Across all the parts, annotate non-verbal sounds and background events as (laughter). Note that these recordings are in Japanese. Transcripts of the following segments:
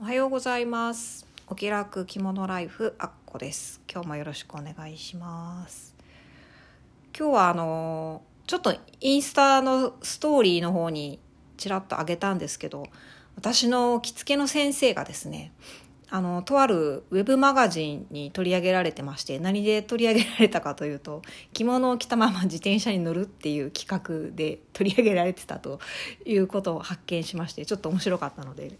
おはようございます。お気楽着物ライフあっこです。今日もよろしくお願いします。今日はあのちょっとインスタのストーリーの方にちらっと上げたんですけど私の着付けの先生がですねあのとあるウェブマガジンに取り上げられてまして何で取り上げられたかというと着物を着たまま自転車に乗るっていう企画で取り上げられてたということを発見しましてちょっと面白かったので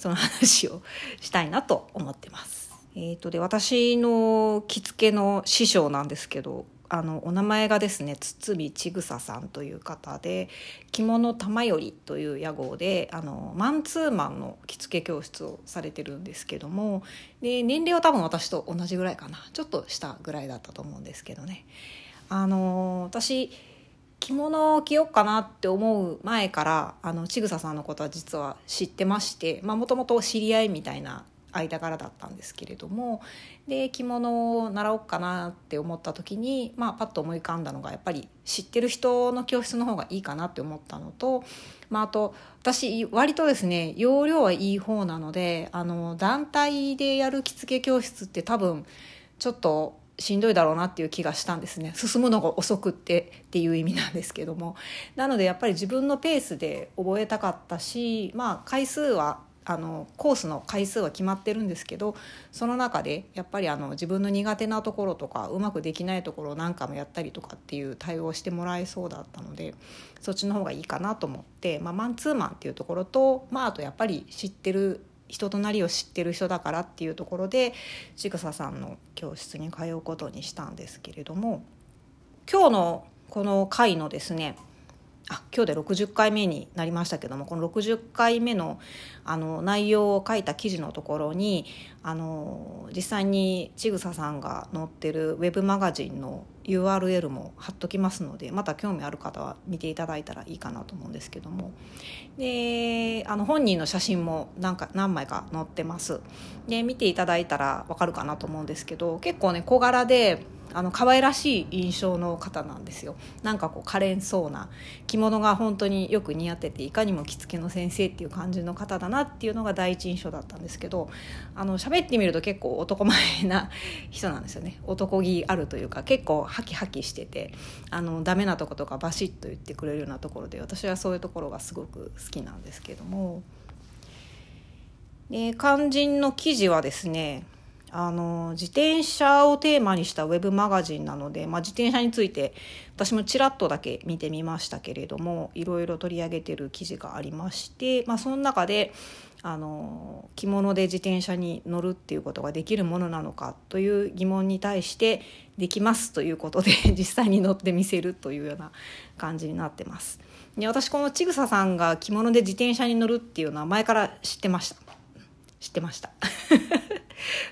その話をしたいなと思ってます。えーと、で私の着付けの師匠なんですけどあのお名前がですね堤千草さんという方で着物玉よりという屋号であのマンツーマンの着付け教室をされてるんですけどもで年齢は多分私と同じぐらいかなちょっと下ぐらいだったと思うんですけどねあの私着物を着ようかなって思う前からあの千草さんのことは実は知ってましてもともと知り合いみたいな間柄だったんですけれどもで着物を習おうかなって思った時に、まあ、パッと思い浮かんだのがやっぱり知ってる人の教室の方がいいかなって思ったのと、まあ、あと私割とですね容量はいい方なのであの団体でやる着付け教室って多分ちょっとしんどいだろうなっていう気がしたんですね。進むのが遅くってっていう意味なんですけども。なのでやっぱり自分のペースで覚えたかったしまあ回数はあのコースの回数は決まってるんですけどその中でやっぱりあの自分の苦手なところとかうまくできないところを何回もやったりとかっていう対応をしてもらえそうだったのでそっちの方がいいかなと思って、まあ、マンツーマンっていうところと、まあ、あとやっぱり知ってる人となりを知ってる人だからっていうところでちぐささんの教室に通うことにしたんですけれども今日のこの回のですねあ今日で60回目になりましたけどもこの60回目のあの内容を書いた記事のところにあの実際にちぐささんが載ってるウェブマガジンの URL も貼っときますのでまた興味ある方は見ていただいたらいいかなと思うんですけども。であの本人の写真もなんか何枚か載ってます。で見ていただいたら分かるかなと思うんですけど結構ね小柄であの可愛らしい印象の方なんですよ。なんかこう可憐そうな着物が本当によく似合ってていかにも着付けの先生っていう感じの方だなっていうのが第一印象だったんですけどあの喋ってみると結構男前な人なんですよね。(laughs) 男気あるというか結構ハキハキしててあのダメなとことかバシッと言ってくれるようなところで私はそういうところがすごく好きなんですけども。で肝心の記事はですねあの自転車をテーマにしたウェブマガジンなので、まあ、自転車について私もちらっとだけ見てみましたけれどもいろいろ取り上げてる記事がありまして、まあ、その中であの着物で自転車に乗るっていうことができるものなのかという疑問に対してできますということで (laughs) 実際に乗ってみせるというような感じになってます。で私このちぐささんが着物で自転車に乗るっていうのは前から知ってました知ってました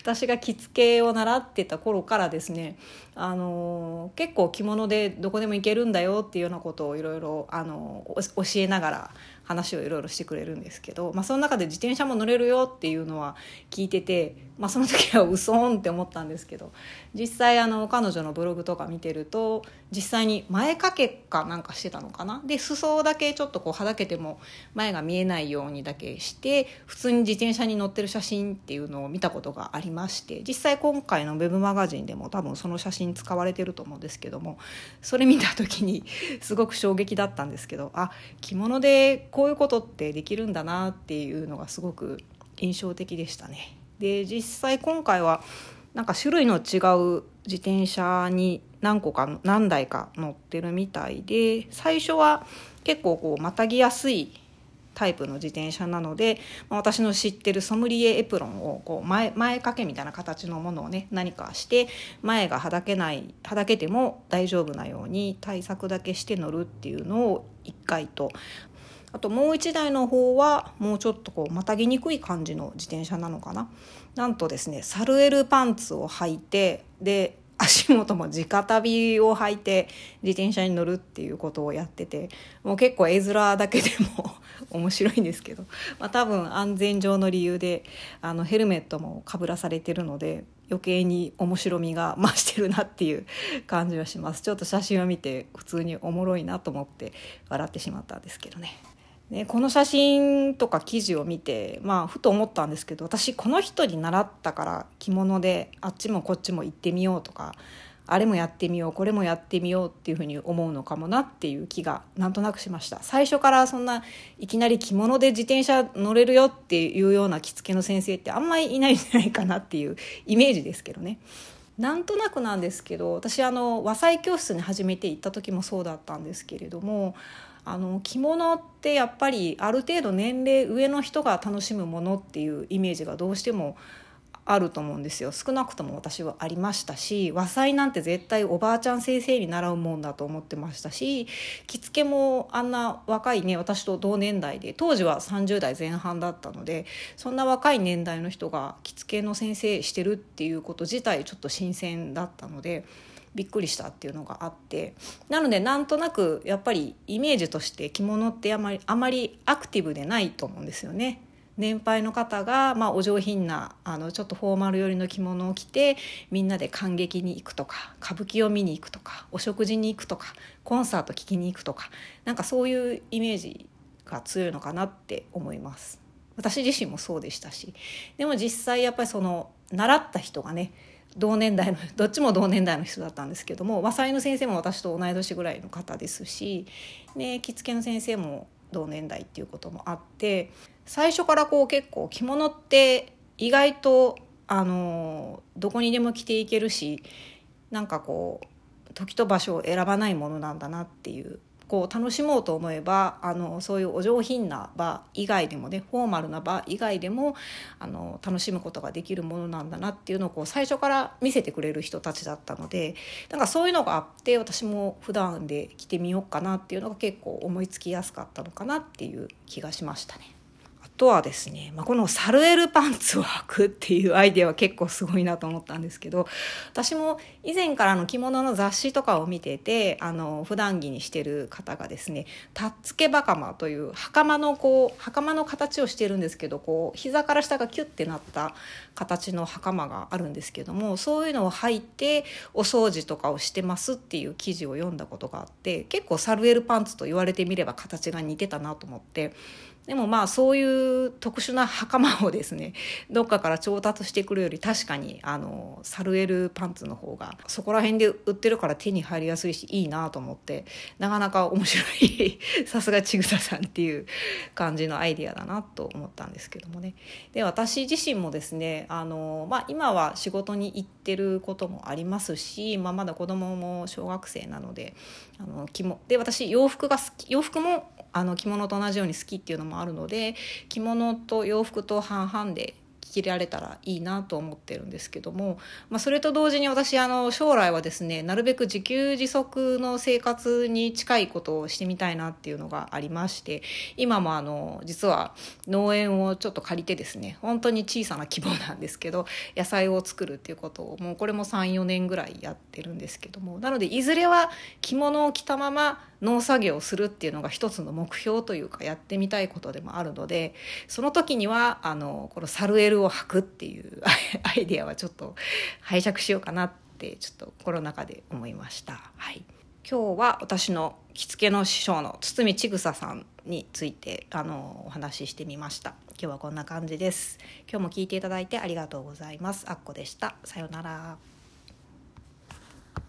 私が着付けを習ってた頃からですねあの結構着物でどこでも行けるんだよっていうようなことをいろいろ教えながら話をいろいろしてくれるんですけど、まあ、その中で自転車も乗れるよっていうのは聞いてて、まあ、その時はうそんって思ったんですけど実際あの彼女のブログとか見てると実際に前掛けかなんかしてたのかな？で裾だけちょっとこうはだけても前が見えないようにだけして普通に自転車に乗ってる写真っていうのを見たことががありまして実際今回のウェブマガジンでも多分その写真使われてると思うんですけどもそれ見た時に (laughs) すごく衝撃だったんですけどあ着物でこういうことってできるんだなっていうのがすごく印象的でしたね。で実際今回はなんか種類の違う自転車に何個か何台か乗ってるみたいで最初は結構こうまたぎやすいタイプの自転車なので、まあ、私の知ってるソムリエエプロンをこう前前掛けみたいな形のものをね何かして前がはだけないはだけても大丈夫なように対策だけして乗るっていうのを1回と。あともう1台の方はもうちょっとこうまたぎにくい感じの自転車なのかな。なんとですねサルエルパンツを履いてで足元も直旅を履いて自転車に乗るっていうことをやっててもう結構絵面だけでも面白いんですけど、まあ、多分安全上の理由であのヘルメットもかぶらされてるので余計に面白みが増してるなっていう感じはしますちょっと写真を見て普通におもろいなと思って笑ってしまったんですけどね。ね、この写真とか記事を見て、まあ、ふと思ったんですけど私この人に習ったから着物であっちもこっちも行ってみようとかあれもやってみようこれもやってみようっていうふうに思うのかもなっていう気がなんとなくしました。最初からそんないきなり着物で自転車乗れるよっていうような着付けの先生ってあんまりいないんじゃないかなっていうイメージですけどね。なんとなくなんですけど私あの和裁教室に初めて行った時もそうだったんですけれどもあの着物ってやっぱりある程度年齢上の人が楽しむものっていうイメージがどうしてもあると思うんですよ少なくとも私はありましたし和裁なんて絶対おばあちゃん先生に習うもんだと思ってましたし着付けもあんな若いね私と同年代で当時は30代前半だったのでそんな若い年代の人が着付けの先生してるっていうこと自体ちょっと新鮮だったので。びっくりしたっていうのがあってなのでなんとなくやっぱりイメージとして着物ってあまりあまりアクティブでないと思うんですよね。年配の方が、まあ、お上品なあのちょっとフォーマル寄りの着物を着てみんなで感激に行くとか歌舞伎を見に行くとかお食事に行くとかコンサート聴きに行くとかなんかそういうイメージが強いのかなって思います。私自身もそうでしたしでも実際やっぱりその習った人がね同年代の (laughs) どっちも同年代の人だったんですけども和裁の先生も私と同い年ぐらいの方ですし、ね、着付けの先生も同年代っていうこともあって最初からこう結構着物って意外とあのどこにでも着ていけるしなんかこう時と場所を選ばないものなんだなっていうこう楽しもうと思えばあのそういうお上品な場以外でもねフォーマルな場以外でもあの楽しむことができるものなんだなっていうのをこう最初から見せてくれる人たちだったのでなんかそういうのがあって私も普段で着てみようかなっていうのが結構思いつきやすかったのかなっていう気がしましたね。あとはですね、まあ、このサルエルパンツを履くっていうアイデアは結構すごいなと思ったんですけど私も以前からの着物の雑誌とかを見ててあの普段着にしてる方がですねたっつけ袴という袴のこう袴の形をしてるんですけどこう膝から下がキュッてなった形の袴があるんですけどもそういうのを履いてお掃除とかをしてますっていう記事を読んだことがあって結構サルエルパンツと言われてみれば形が似てたなと思ってでもまあそういう特殊な袴をですね (laughs) どっかから調達してくるより確かにあのサルエルパンツの方がそこら辺で売ってるから手に入りやすいしいいなと思ってなかなか面白い (laughs) さすがちぐささんっていう感じのアイディアだなと思ったんですけどもね。で私自身もですねあの、まあ、今は仕事に行ってることもありますし、まあ、まだ子供も小学生なのであので私洋服が好き洋服もあの着物と同じように好きっていうのもあるので着物と洋服と半々で着られたらいいなと思ってるんですけども、まあ、それと同時に私あの将来はですねなるべく自給自足の生活に近いことをしてみたいなっていうのがありまして今もあの実は農園をちょっと借りてですね本当に小さな規模なんですけど野菜を作るっていうことをもうこれも34年ぐらいやってるんですけどもなのでいずれは着物を着たまま農作業をするっていうのが一つの目標というかやってみたいことでもあるのでその時にはあのこのサルエルを履くっていう (laughs) アイデアはちょっと拝借しようかなってちょっとコロナ禍で思いました。はい、今日は私の着付けの師匠の堤千草さんについてあのお話ししてみました。今日はこんな感じです。今日も聞いていただいてありがとうございます。あっこでした。さようなら。